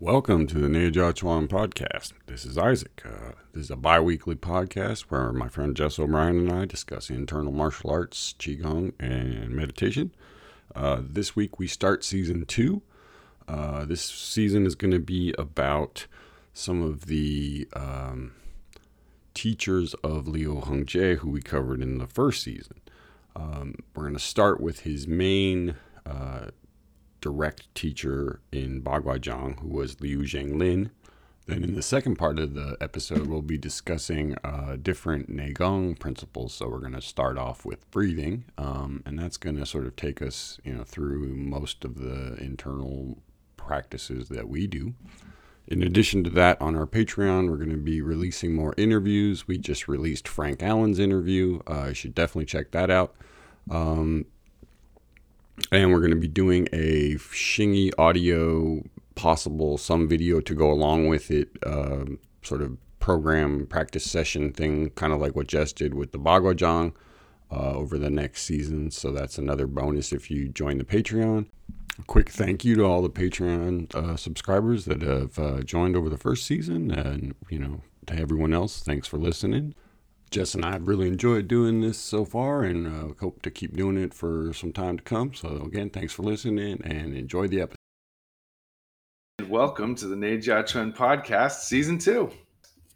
Welcome to the Neijiaquan podcast. This is Isaac. Uh, this is a bi weekly podcast where my friend Jess O'Brien and I discuss internal martial arts, Qigong, and meditation. Uh, this week we start season two. Uh, this season is going to be about some of the um, teachers of Liu Hongjie who we covered in the first season. Um, we're going to start with his main uh, direct teacher in Baguazhang, who was Liu Zhenlin. Then in the second part of the episode, we'll be discussing uh, different Neigong principles. So we're going to start off with breathing, um, and that's going to sort of take us, you know, through most of the internal practices that we do. In addition to that, on our Patreon, we're going to be releasing more interviews. We just released Frank Allen's interview. Uh, you should definitely check that out. Um, and we're going to be doing a Xingyi audio, possible some video to go along with it, uh, sort of program practice session thing, kind of like what Jess did with the Baguazhang uh, over the next season. So that's another bonus if you join the Patreon. A quick thank you to all the Patreon uh, subscribers that have uh, joined over the first season, and you know to everyone else, thanks for listening. Jess and I have really enjoyed doing this so far and uh, hope to keep doing it for some time to come. So, again, thanks for listening and enjoy the episode. Welcome to the Neijiaquan podcast, season two.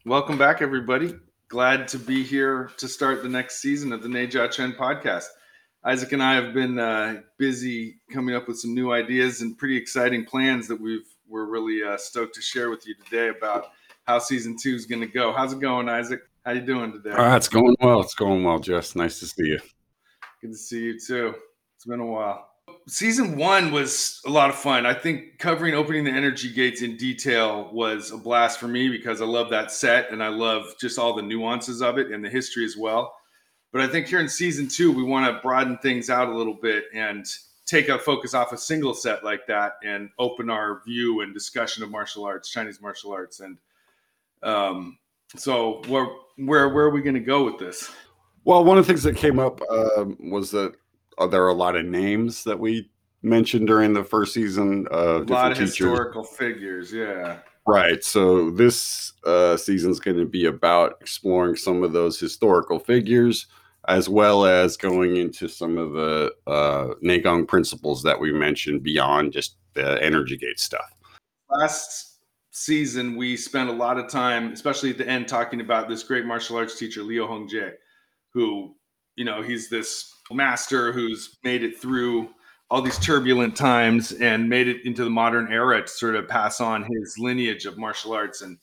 Welcome back, everybody. Glad to be here to start the next season of the Neijiaquan podcast. Isaac and I have been uh, busy coming up with some new ideas and pretty exciting plans that we've we're really uh, stoked to share with you today about how season two is going to go. How's it going, Isaac? How you doing today? Uh, it's going well. It's going well, Jess. Nice to see you. Good to see you too. It's been a while. Season one was a lot of fun. I think covering opening the energy gates in detail was a blast for me because I love that set and I love just all the nuances of it and the history as well. But I think here in season two, we want to broaden things out a little bit and take a focus off a single set like that and open our view and discussion of martial arts, Chinese martial arts, and um, so where where where are we going to go with this? Well, one of the things that came up uh, was that uh, there are a lot of names that we mentioned during the first season. Uh, a lot of teachers. historical figures, yeah. Right. So this uh, season is going to be about exploring some of those historical figures, as well as going into some of the uh, Neigong principles that we mentioned beyond just the energy gate stuff. Last season, we spent a lot of time, especially at the end, talking about this great martial arts teacher, Leo Hong Hongjie, who, you know, he's this master who's made it through all these turbulent times and made it into the modern era to sort of pass on his lineage of martial arts and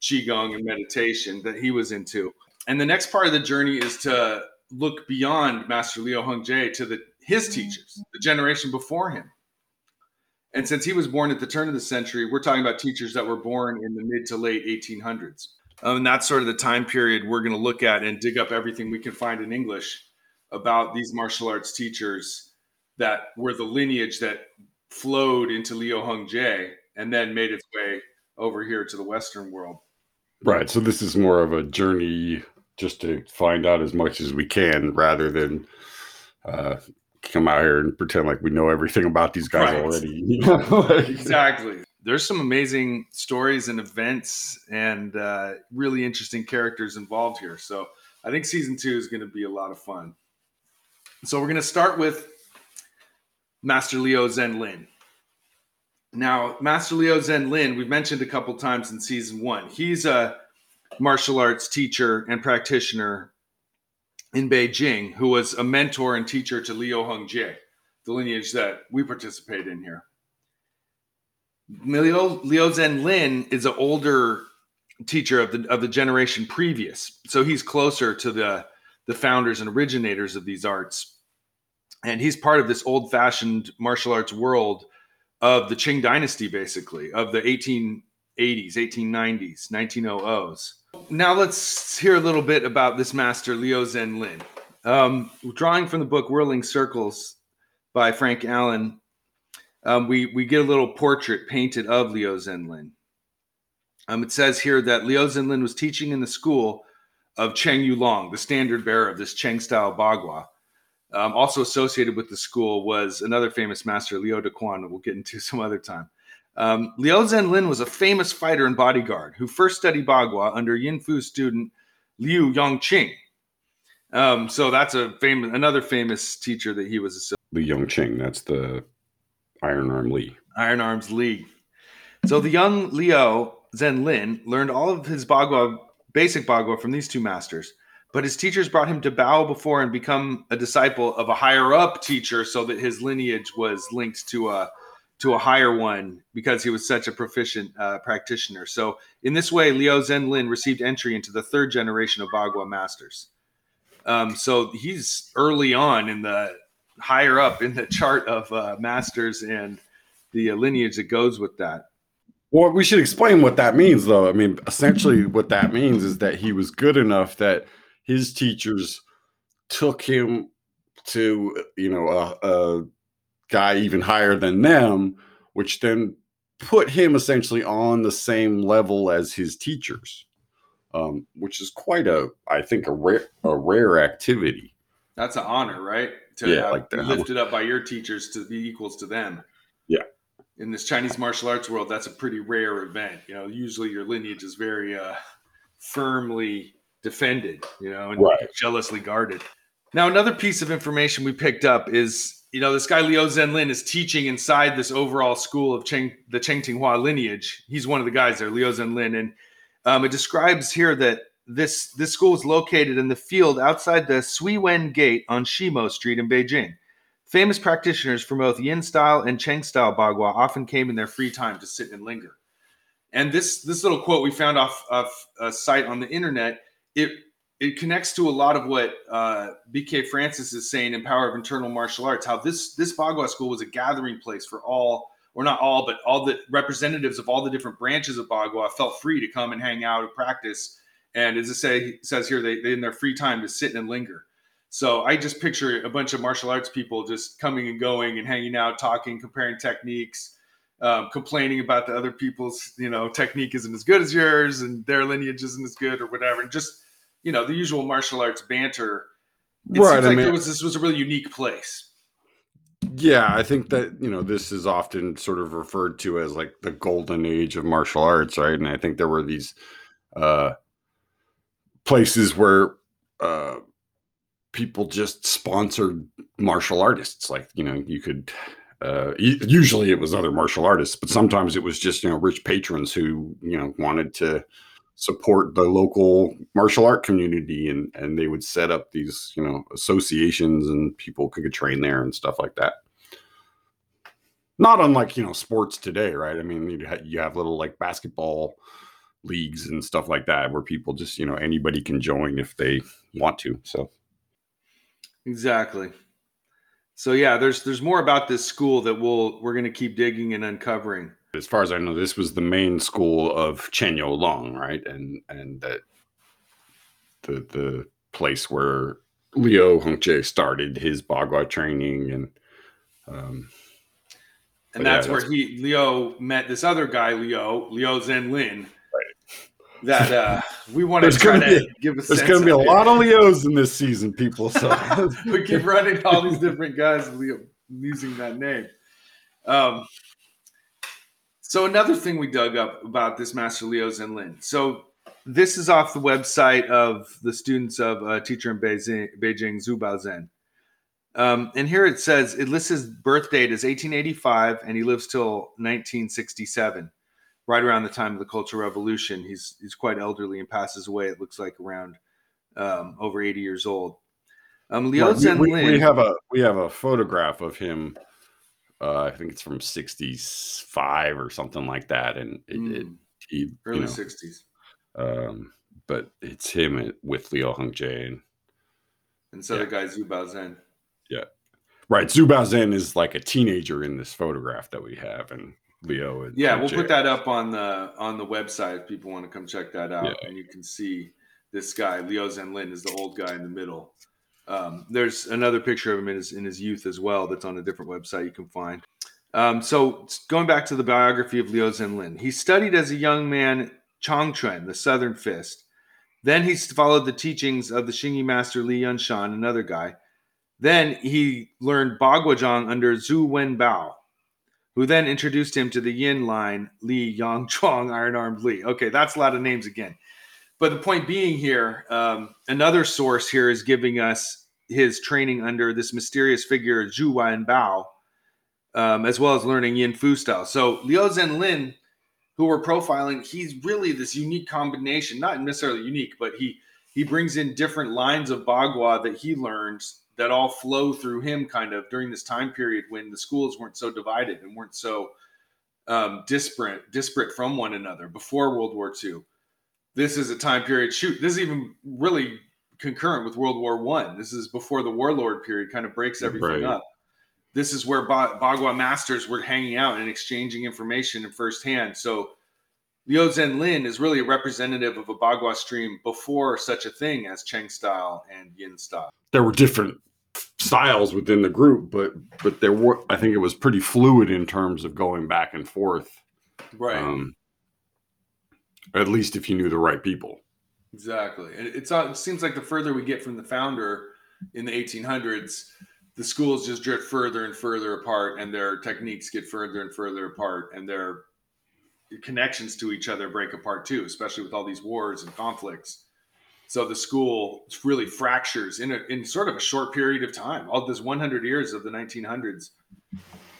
qigong and meditation that he was into. And the next part of the journey is to look beyond Master Liu Hongjie to the his teachers, the generation before him, and since he was born at the turn of the century, we're talking about teachers that were born in the mid to late 1800s. Um, and that's sort of the time period we're going to look at and dig up everything we can find in English about these martial arts teachers that were the lineage that flowed into Liu Hongjie and then made its way over here to the Western world. Right. So this is more of a journey just to find out as much as we can rather than uh, come out here and pretend like we know everything about these guys right. already. exactly. There's some amazing stories and events and uh, really interesting characters involved here. So I think season two is going to be a lot of fun. So we're going to start with Master Liu Zhenlin. Now, Master Liu Zhenlin, we've mentioned a couple times in season one. He's a martial arts teacher and practitioner in Beijing who was a mentor and teacher to Liu Hongjie, the lineage that we participate in here. Liu, Liu Zhenlin is an older teacher of the of the generation previous, so he's closer to the the founders and originators of these arts, and he's part of this old fashioned martial arts world of the Qing dynasty, basically of the 1880s, 1890s, 1900s now let's hear a little bit about this master, Liu Zhenlin. Um, drawing from the book Whirling Circles by Frank Allen, um, we, we get a little portrait painted of Liu Zhenlin. Um, it says here that Liu Zhenlin was teaching in the school of Cheng Yulong, the standard bearer of this Cheng style Bagua. Um, also associated with the school was another famous master, Leo Dequan, that we'll get into some other time. Um, Liu Zhenlin was a famous fighter and bodyguard who first studied Bagua under Yin Fu student Liu Yongqing. Um, so that's a famous, another famous teacher that he was. Li Yongqing, that's the Iron Arm Lee. Iron Arms Lee. So the young Liu Zhenlin learned all of his Bagua, basic Bagua from these two masters, but his teachers brought him to bow before and become a disciple of a higher up teacher so that his lineage was linked to a to a higher one because he was such a proficient uh, practitioner. So in this way, Liu Zhenlin received entry into the third generation of Bagua masters. Um, so he's early on in the higher up in the chart of uh, masters and the uh, lineage that goes with that. Well, we should explain what that means, though. I mean, essentially, what that means is that he was good enough that his teachers took him to, you know, a, a guy even higher than them, which then put him essentially on the same level as his teachers, um, which is quite a, I think, a rare, a rare activity. That's an honor, right? To Yeah, have- like that. lifted up by your teachers to be equals to them. Yeah. In this Chinese martial arts world, that's a pretty rare event. You know, usually your lineage is very uh, firmly defended, you know, and Right. jealously guarded. Now, another piece of information we picked up is, you know, this guy Liu Zhenlin is teaching inside this overall school of Cheng, the Cheng Tinghua lineage. He's one of the guys there, Liu Zhenlin, and um, it describes here that this this school is located in the field outside the Suiwen Gate on Shimo Street in Beijing. Famous practitioners from both Yin style and Cheng style Bagua often came in their free time to sit and linger. And this this little quote we found off off a site on the internet it it connects to a lot of what uh, BK Frantzis is saying in Power of Internal Martial Arts. How this this Bagua school was a gathering place for all, or not all, but all the representatives of all the different branches of Bagua felt free to come and hang out and practice. And as it say says here, they, they in their free time to sit and linger. So I just picture a bunch of martial arts people just coming and going and hanging out, talking, comparing techniques, um, complaining about the other people's, you know, technique isn't as good as yours and their lineage isn't as good or whatever. And just, you know, the usual martial arts banter. It Right, seems I like mean- it was this was a really unique place. Yeah, I think that you know this is often sort of referred to as like the golden age of martial arts, right? And I think there were these uh, places where uh, people just sponsored martial artists. Like you know, you could uh, usually it was other martial artists, but sometimes it was just you know rich patrons who you know wanted to support the local martial art community and and they would set up these you know associations and people could train there and stuff like that not unlike you know sports today right i mean you, ha- you have little like basketball leagues and stuff like that where people just you know anybody can join if they want to so Exactly. So yeah, there's there's more about this school that we'll we're gonna keep digging and uncovering. As far as i know this was the main school of chen yo long right and and that the the place where leo Hongjie started his bagua training and um And But yeah, that's where he Leo met this other guy, Leo, Leo Zhenlin. That uh we want to try gonna to give a there's to be a it. lot of leos in this season people so we keep running all these different guys Leo, using that name. Um, so another thing we dug up about this Master Leo's Leo Zhenlin. So this is off the website of the students of uh, teacher in Beijing, Beijing Zhu Baozhen. Um, and here it says it lists his birth date as 1885, and he lives till 1967, right around the time of the Cultural Revolution. He's he's quite elderly and passes away. It looks like around um, over 80 years old. Um, Liu Right, we, we- Zhenlin. we have a we have a photograph of him. Uh, I think it's from '65 or something like that, and it, it Mm, he you early know, 60s. um, but it's him with Leo Hongjie. And, And so yeah. the guy Zhu Baozhen. Yeah, right, Zhu Baozhen is like a teenager in this photograph that we have, and Leo. And Yeah, we'll put that up on the on the website if people want to come check that out. Yeah. And you can see this guy, Leo Zhenlin, is the old guy in the middle. Um, there's another picture of him in his in his youth as well that's on a different website you can find. Um, so going back to the biography of Liu Zhenlin, he studied as a young man Chongquan, the Southern Fist. Then he followed the teachings of the Xingyi master Li Yunshan, another guy. Then he learned Baguazhang under Zhu Wenbao, who then introduced him to the Yin line, Li Yang Chuang, Iron Armed Li. Okay, that's a lot of names again. But the point being here, um, another source here is giving us his training under this mysterious figure, Zhu Wan Bao, um, as well as learning Yin Fu style. So Liu Zhen Lin, who we're profiling, he's really this unique combination, not necessarily unique, but he he brings in different lines of Bagua that he learns that all flow through him kind of during this time period when the schools weren't so divided and weren't so um, disparate disparate from one another before World War II. This is a time period. Shoot, this is even really concurrent with World War One. This is before the warlord period kind of breaks everything right. up. This is where ba- Bagua masters were hanging out and exchanging information in firsthand. So Liu Zhen Lin is really a representative of a Bagua stream before such a thing as Cheng style and Yin style. There were different styles within the group, but but there were I think it was pretty fluid in terms of going back and forth. Right. Um, at least if you knew the right people. Exactly. And it's uh, it seems like the further we get from the founder in the 1800s, the schools just drift further and further apart and their techniques get further and further apart and their connections to each other break apart too, especially with all these wars and conflicts. So the school really fractures in a, in sort of a short period of time. All this 100 years of the 1900s,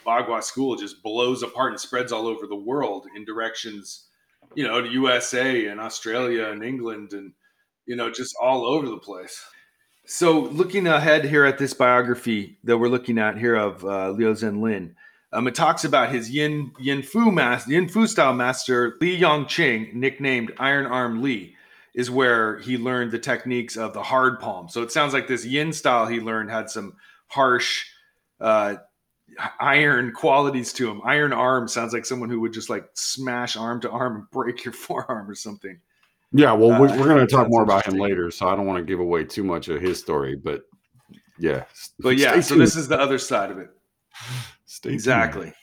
Bagua school just blows apart and spreads all over the world in directions, you know, to USA and Australia and England and you know just all over the place. So looking ahead here at this biography that we're looking at here of uh, Liu Zhen Lin, um, it talks about his Yin Yin Fu master, Yin Fu style master Li Yongqing, nicknamed Iron Arm Li is where he learned the techniques of the hard palm. So it sounds like this yin style he learned had some harsh uh, iron qualities to him. Iron arm sounds like someone who would just like smash arm to arm and break your forearm or something. Yeah, well, uh, we're, we're going to talk more about him later, so I don't want to give away too much of his story, but yeah. But yeah, so this is the other side of it. Stay exactly. Tuned.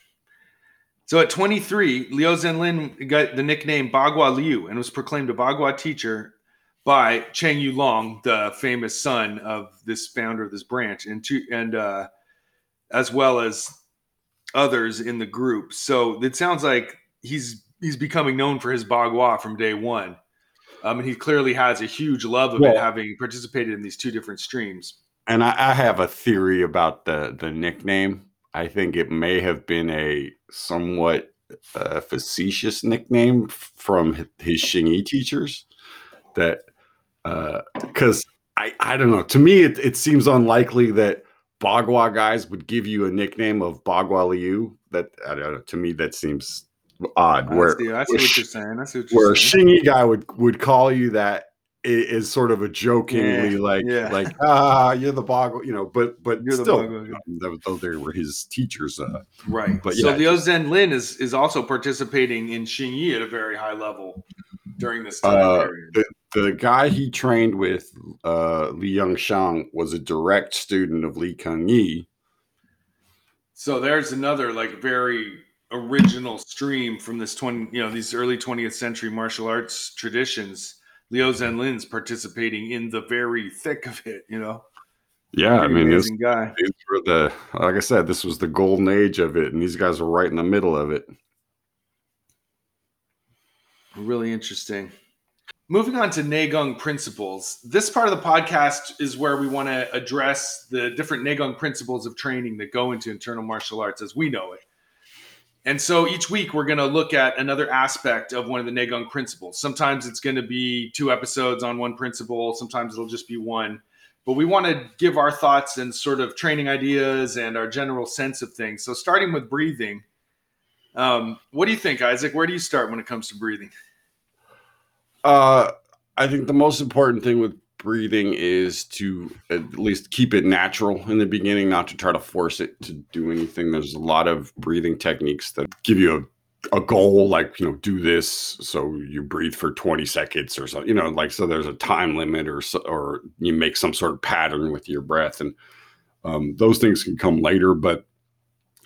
So at 23, Liu Zhenlin got the nickname Bagua Liu and was proclaimed a Bagua teacher by Cheng Yulong, the famous son of this founder of this branch, and to, and uh, as well as others in the group. So it sounds like he's he's becoming known for his Bagua from day one. Um, and he clearly has a huge love of well, it, having participated in these two different streams. And I, I have a theory about the the nickname. I think it may have been a somewhat uh, facetious nickname from his Xingyi teachers. That because uh, I I don't know. To me, it, it seems unlikely that Bagua guys would give you a nickname of Bagua Liu. That I don't know. To me, that seems odd. I where see, I see what you're saying. I see what you're where saying. a Xingyi guy would would call you that is sort of a jokingly yeah, like yeah. like ah you're the boggle you know but but you're still the those they were his teachers uh, right but so yeah, Liu Zhen Lin is is also participating in Xingyi at a very high level during this time uh, period. The, the guy he trained with uh, Li Yongshang was a direct student of Li Kengyi. So there's another like very original stream from this 20 you know these early 20th century martial arts traditions Liu Zhenlin's participating in the very thick of it, you know. Yeah, I mean, this, guy. these were the like I said, this was the golden age of it, and these guys were right in the middle of it. Really interesting. Moving on to Neigong principles. This part of the podcast is where we want to address the different Neigong principles of training that go into internal martial arts as we know it. And so each week we're going to look at another aspect of one of the Neigong principles. Sometimes it's going to be two episodes on one principle, sometimes it'll just be one. But we want to give our thoughts and sort of training ideas and our general sense of things. So starting with breathing, um, what do you think, Isaac? Where do you start when it comes to breathing? Uh, I think the most important thing with breathing is to at least keep it natural in the beginning, not to try to force it to do anything. There's a lot of breathing techniques that give you a, a goal, like, you know, do this. So you breathe for 20 seconds or so, you know, like, so there's a time limit or, or you make some sort of pattern with your breath. And um, those things can come later. But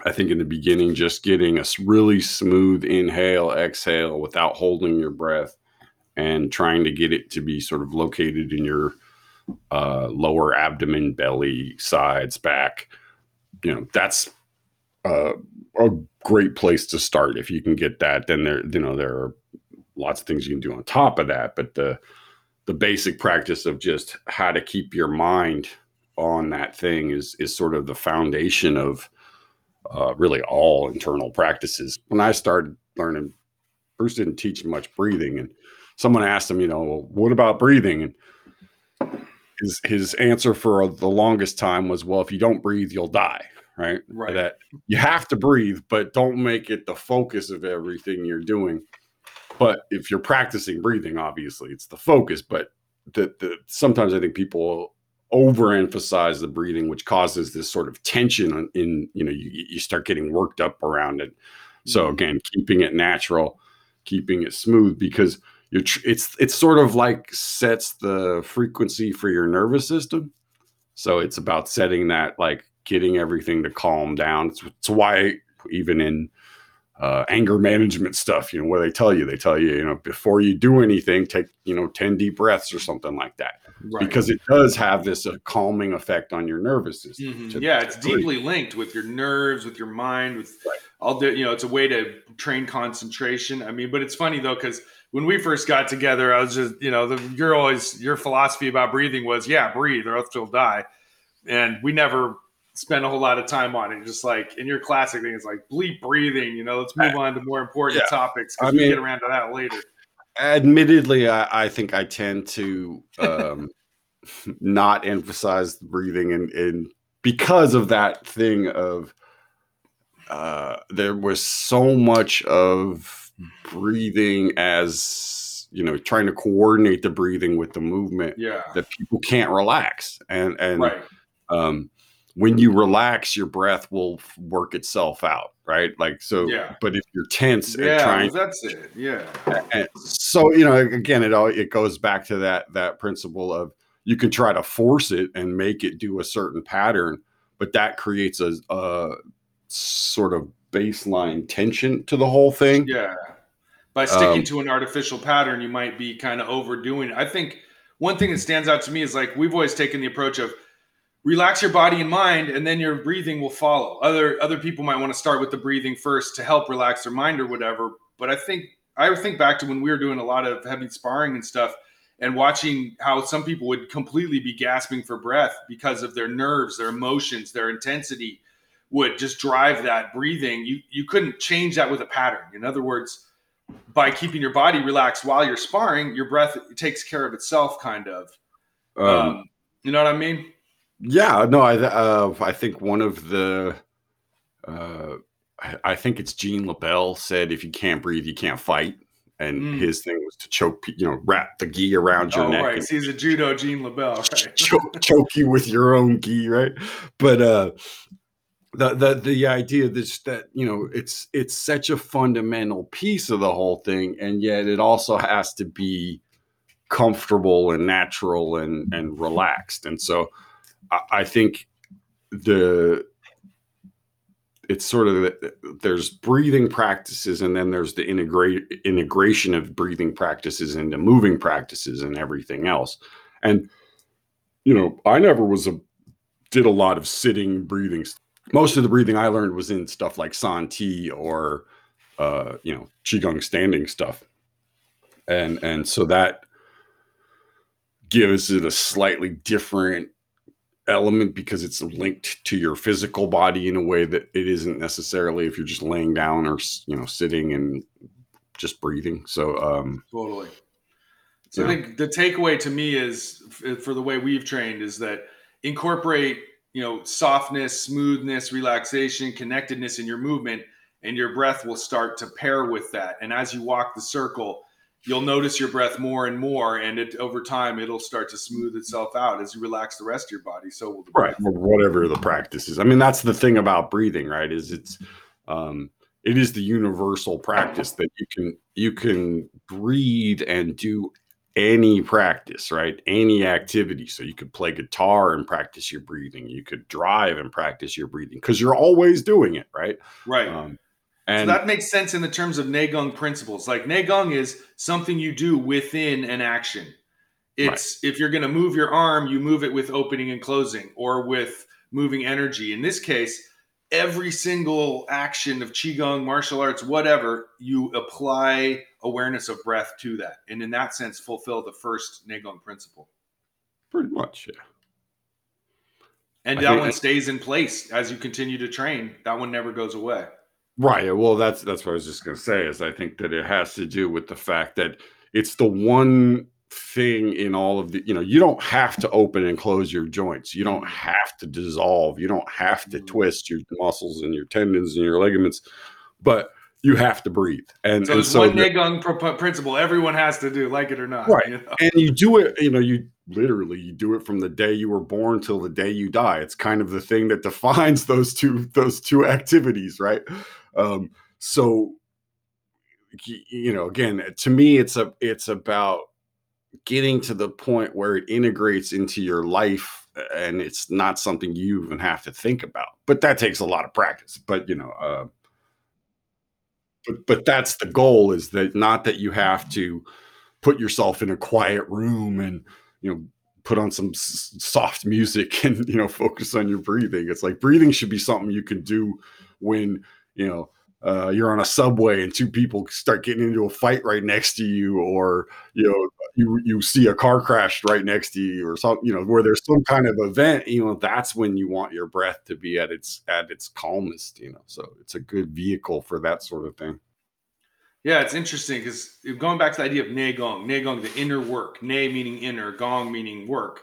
I think in the beginning, just getting a really smooth inhale, exhale without holding your breath and trying to get it to be sort of located in your uh, lower abdomen, belly, sides, back. You know, that's uh, a great place to start. If you can get that, then there, you know, there are lots of things you can do on top of that. But the the basic practice of just how to keep your mind on that thing is is sort of the foundation of uh, really all internal practices. When I started learning, Bruce didn't teach much breathing, and someone asked him, you know, well, what about breathing? And his his answer for the longest time was, well, if you don't breathe, you'll die. Right. Right. That you have to breathe, but don't make it the focus of everything you're doing. But if you're practicing breathing, obviously it's the focus. But the, the sometimes I think people overemphasize the breathing, which causes this sort of tension in, you know, you, you start getting worked up around it. So Mhm. again, keeping it natural, keeping it smooth because you're tr- it's it's sort of like sets the frequency for your nervous system. So it's about setting that like getting everything to calm down. It's, it's why even in uh, anger management stuff, you know, what they tell you, they tell you, you know, before you do anything, take, you know, 10 deep breaths or something like that Right. because it does have this uh, calming effect on your nervous system. Mhm. to- Yeah, it's deeply linked with your nerves, with your mind, with Right. All the you know, it's a way to train concentration. I mean, but it's funny though, because when we first got together, I was just, you know, the, you're always your philosophy about breathing was, yeah, breathe or else you'll die. And we never spent a whole lot of time on it. Just like in your classic thing, it's like bleep breathing, you know, let's move on to more important Yeah. topics I because we mean- get around to that later. admittedly I, I think i tend to um not emphasize breathing and and because of that thing of uh there was so much of breathing as you know trying to coordinate the breathing with the movement Yeah. that people can't relax and and Right. um, when you relax, your breath will work itself out, right? Like so. Yeah. But if you're tense and Yeah, trying, that's it. Yeah. and so you know, again, it all it goes back to that that principle of you can try to force it and make it do a certain pattern, but that creates a, a sort of baseline tension to the whole thing. Yeah. By sticking Um, to an artificial pattern, you might be kind of overdoing it. I think one thing that stands out to me is like we've always taken the approach of relax your body and mind and then your breathing will follow. Other other people might want to start with the breathing first to help relax their mind or whatever, but I think I think back to when we were doing a lot of heavy sparring and stuff and watching how some people would completely be gasping for breath because of their nerves, their emotions, their intensity would just drive that breathing. You you couldn't change that with a pattern. In other words, by keeping your body relaxed while you're sparring, your breath takes care of itself, kind of. Um, Um, you know what I mean? Yeah, no, I uh, I think one of the uh, I, think it's Gene LeBell said if you can't breathe, you can't fight, and Mm. his thing was to choke, you know, wrap the gi around your Oh, neck right. he's a judo Gene LeBell, right? choke, choke you with your own gi, right? But uh, the the the idea that that you know it's it's such a fundamental piece of the whole thing, and yet it also has to be comfortable and natural and and relaxed, and so I, I think the it's sort of the- there's breathing practices and then there's the integrate integration of breathing practices into moving practices and everything else. And you know i never was a did a lot of sitting breathing most of the breathing i learned was in stuff like santi or uh you know qigong standing stuff and and so that gives it a slightly different element because it's linked to your physical body in a way that it isn't necessarily if you're just laying down or you know sitting and just breathing so um Totally. So Yeah. I think the takeaway to me is for the way we've trained is that incorporate, you know, softness, smoothness, relaxation, connectedness in your movement, and your breath will start to pair with that. And as you walk the circle, you'll notice your breath more and more, and it over time it'll start to smooth itself out as you relax the rest of your body. So will the right breath. whatever the practice is i mean that's the thing about breathing right is it's um it is the universal practice that you can you can breathe and do any practice right any activity so you could play guitar and practice your breathing you could drive and practice your breathing because you're always doing it right Right. um So and that makes sense in the terms of Neigong principles. Like Neigong is something you do within an action. It's if you're going to move your arm, you move it with opening and closing or with moving energy. In this case, every single action of qigong, martial arts, whatever, you apply awareness of breath to that, and in that sense, fulfill the first Neigong principle. Pretty much, yeah. And I that one stays in place as you continue to train. That one never goes away. Right. Well, that's that's what I was just going to say. Is I think that it has to do with the fact that it's the one thing in all of the you know you don't have to open and close your joints you don't have to dissolve you don't have to Mhm. twist your muscles and your tendons and your ligaments but you have to breathe and So and it's so one Neigong pr- principle everyone has to do, like it or not. Right. you know? and you do it you know you literally you do it from the day you were born till the day you die it's kind of the thing that defines those two those two activities right um so you know again to me it's a it's about getting to the point where it integrates into your life and it's not something you even have to think about but that takes a lot of practice but you know uh but but that's the goal is that not that you have to put yourself in a quiet room and you know put on some s- soft music and you know focus on your breathing. It's like breathing should be something you can do when you know uh, you're on a subway and two people start getting into a fight right next to you or you know you you see a car crash right next to you or something you know where there's some kind of event you know that's when you want your breath to be at its at its calmest you know so it's a good vehicle for that sort of thing Yeah, it's interesting because going back to the idea of Neigong, Neigong, the inner work, Ne meaning inner, Gong meaning work.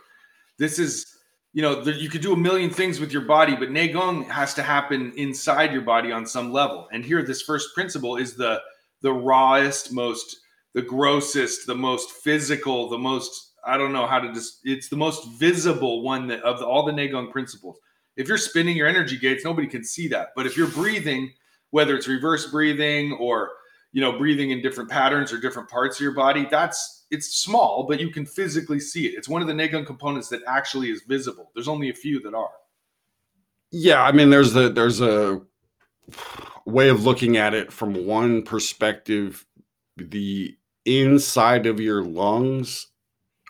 This is, you know, the, you could do a million things with your body, but Neigong has to happen inside your body on some level. And here, this first principle is the the rawest, most, the grossest, the most physical, the most, I don't know how to just, it's the most visible one that of the, all the Neigong principles. If you're spinning your energy gates, nobody can see that. But if you're breathing, whether it's reverse breathing or you know breathing in different patterns or different parts of your body that's it's small but you can physically see it it's one of the Neigong components that actually is visible there's only a few that are Yeah, I mean, there's a there's a way of looking at it from one perspective. The inside of your lungs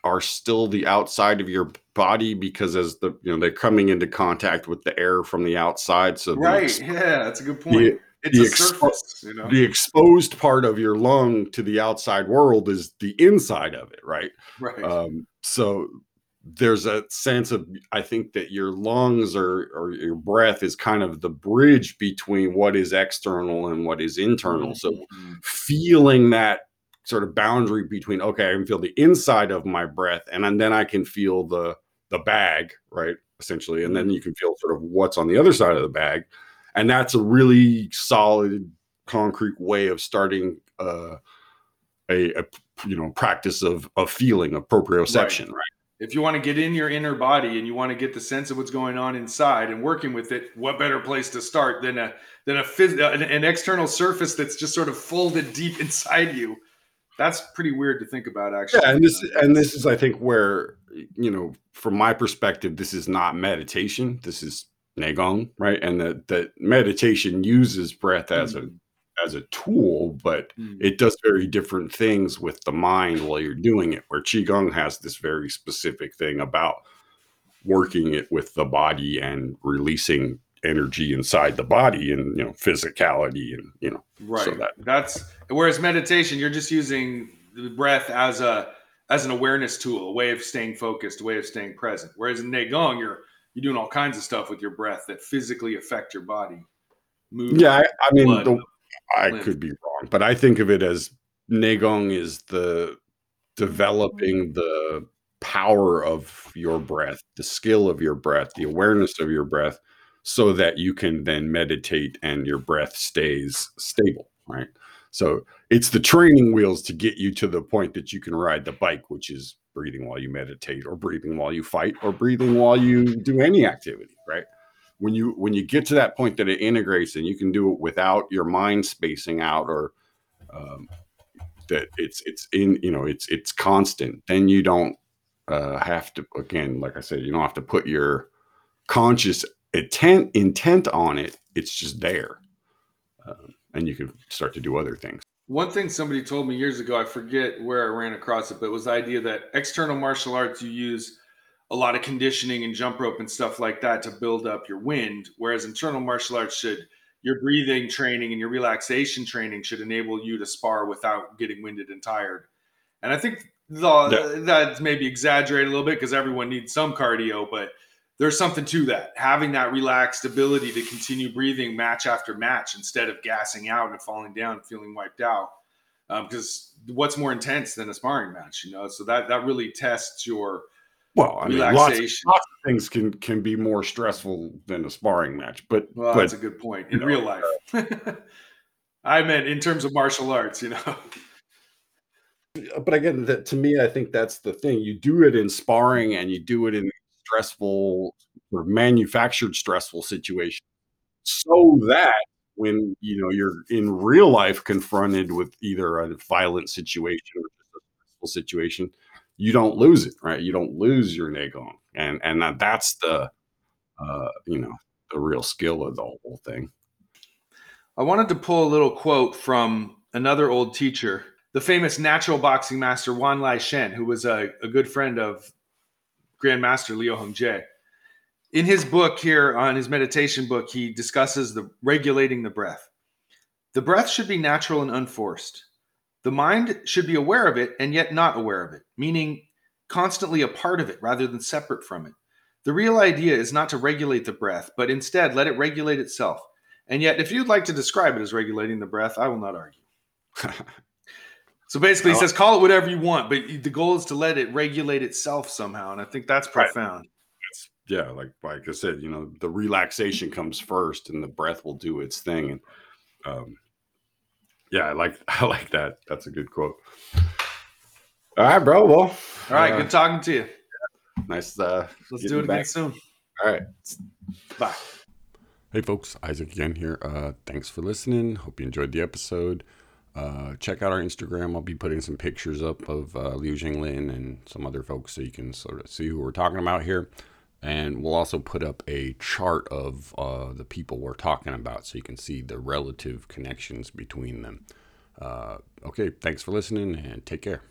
are still the outside of your body because as the you know they're coming into contact with the air from the outside. So right yeah that's a good point the, it's the expo- surface you know? the exposed part of your lung to the outside world is the inside of it, right? right. Um, so there's a sense of i think that your lungs or, or your breath is kind of the bridge between what is external and what is internal. So Mhm. feeling that sort of boundary between okay i can feel the inside of my breath and, and then i can feel the the bag right essentially and then you can feel sort of what's on the other side of the bag and that's a really solid concrete way of starting uh, a, a you know practice of of feeling of proprioception right, if you want to get in your inner body and you want to get the sense of what's going on inside and working with it what better place to start than a than a phys- an, an external surface that's just sort of folded deep inside you? That's pretty weird to think about actually. Yeah and this and this is i think where you know from my perspective this is not meditation. This is Neigong, right? And that that meditation uses breath as a as a tool but Mm. it does very different things with the mind while you're doing it where qigong has this very specific thing about working it with the body and releasing energy inside the body and you know physicality and you know right. so that- that's whereas meditation you're just using the breath as a as an awareness tool a way of staying focused a way of staying present. Whereas in Neigong you're you're doing all kinds of stuff with your breath that physically affect your body. Move yeah i, I mean the, i could be wrong but i think of it as Neigong is the developing the power of your breath the skill of your breath the awareness of your breath so that you can then meditate and your breath stays stable right so it's the training wheels to get you to the point that you can ride the bike which is breathing while you meditate or breathing while you fight or breathing while you do any activity right? When you when you get to that point that it integrates and you can do it without your mind spacing out or um, that it's it's in you know it's it's constant then you don't uh, have to again like i said you don't have to put your conscious intent intent on it. It's just there. Um, and you can start to do other things One thing somebody told me years ago, I forget where I ran across it, but it was the idea that external martial arts you use a lot of conditioning and jump rope and stuff like that to build up your wind. Whereas internal martial arts should your breathing training and your relaxation training should enable you to spar without getting winded and tired. And I think the, yeah. that's maybe exaggerated a little bit because everyone needs some cardio, but there's something to that. Having that relaxed ability to continue breathing match after match instead of gassing out and falling down and feeling wiped out. Because um, what's more intense than a sparring match, you know? So that that really tests your well, I mean, lots, lots, of things can can be more stressful than a sparring match, but well, but, that's a good point in real know, life. I meant in terms of martial arts, you know. But again, that to me, I think that's the thing. You do it in sparring, and you do it in stressful or manufactured stressful situation, so that when you know you're in real life confronted with either a violent situation or a stressful situation you don't lose it, right? You don't lose your Neigong, and and that, that's the uh, you know the real skill of the whole thing. I wanted to pull a little quote from another old teacher, the famous natural boxing master Wan Lai Sheng, who was a, a good friend of Grandmaster Liu Hong Jie. In his book here, uh, on his meditation book, he discusses the regulating the breath. The breath should be natural and unforced. The mind should be aware of it and yet not aware of it, meaning constantly a part of it rather than separate from it. The real idea is not to regulate the breath, but instead let it regulate itself. And yet, if you'd like to describe it as regulating the breath, I will not argue. so basically, he says, call it whatever you want, but the goal is to let it regulate itself somehow. And I think that's profound. Right. Yeah, like like I said, you know, the relaxation comes first, and the breath will do its thing. And um, yeah, I like I like that. That's a good quote. All right, bro. Well, all right. Uh, good talking to you. Nice. Uh, Let's do it again soon. All right. Bye. Hey, folks. Isaac again here. Uh, thanks for listening. Hope you enjoyed the episode. Uh, check out our Instagram. I'll be putting some pictures up of uh, Liu Jinglin and some other folks so you can sort of see who we're talking about here. And we'll also put up a chart of uh, the people we're talking about so you can see the relative connections between them. Uh, okay, thanks for listening and take care.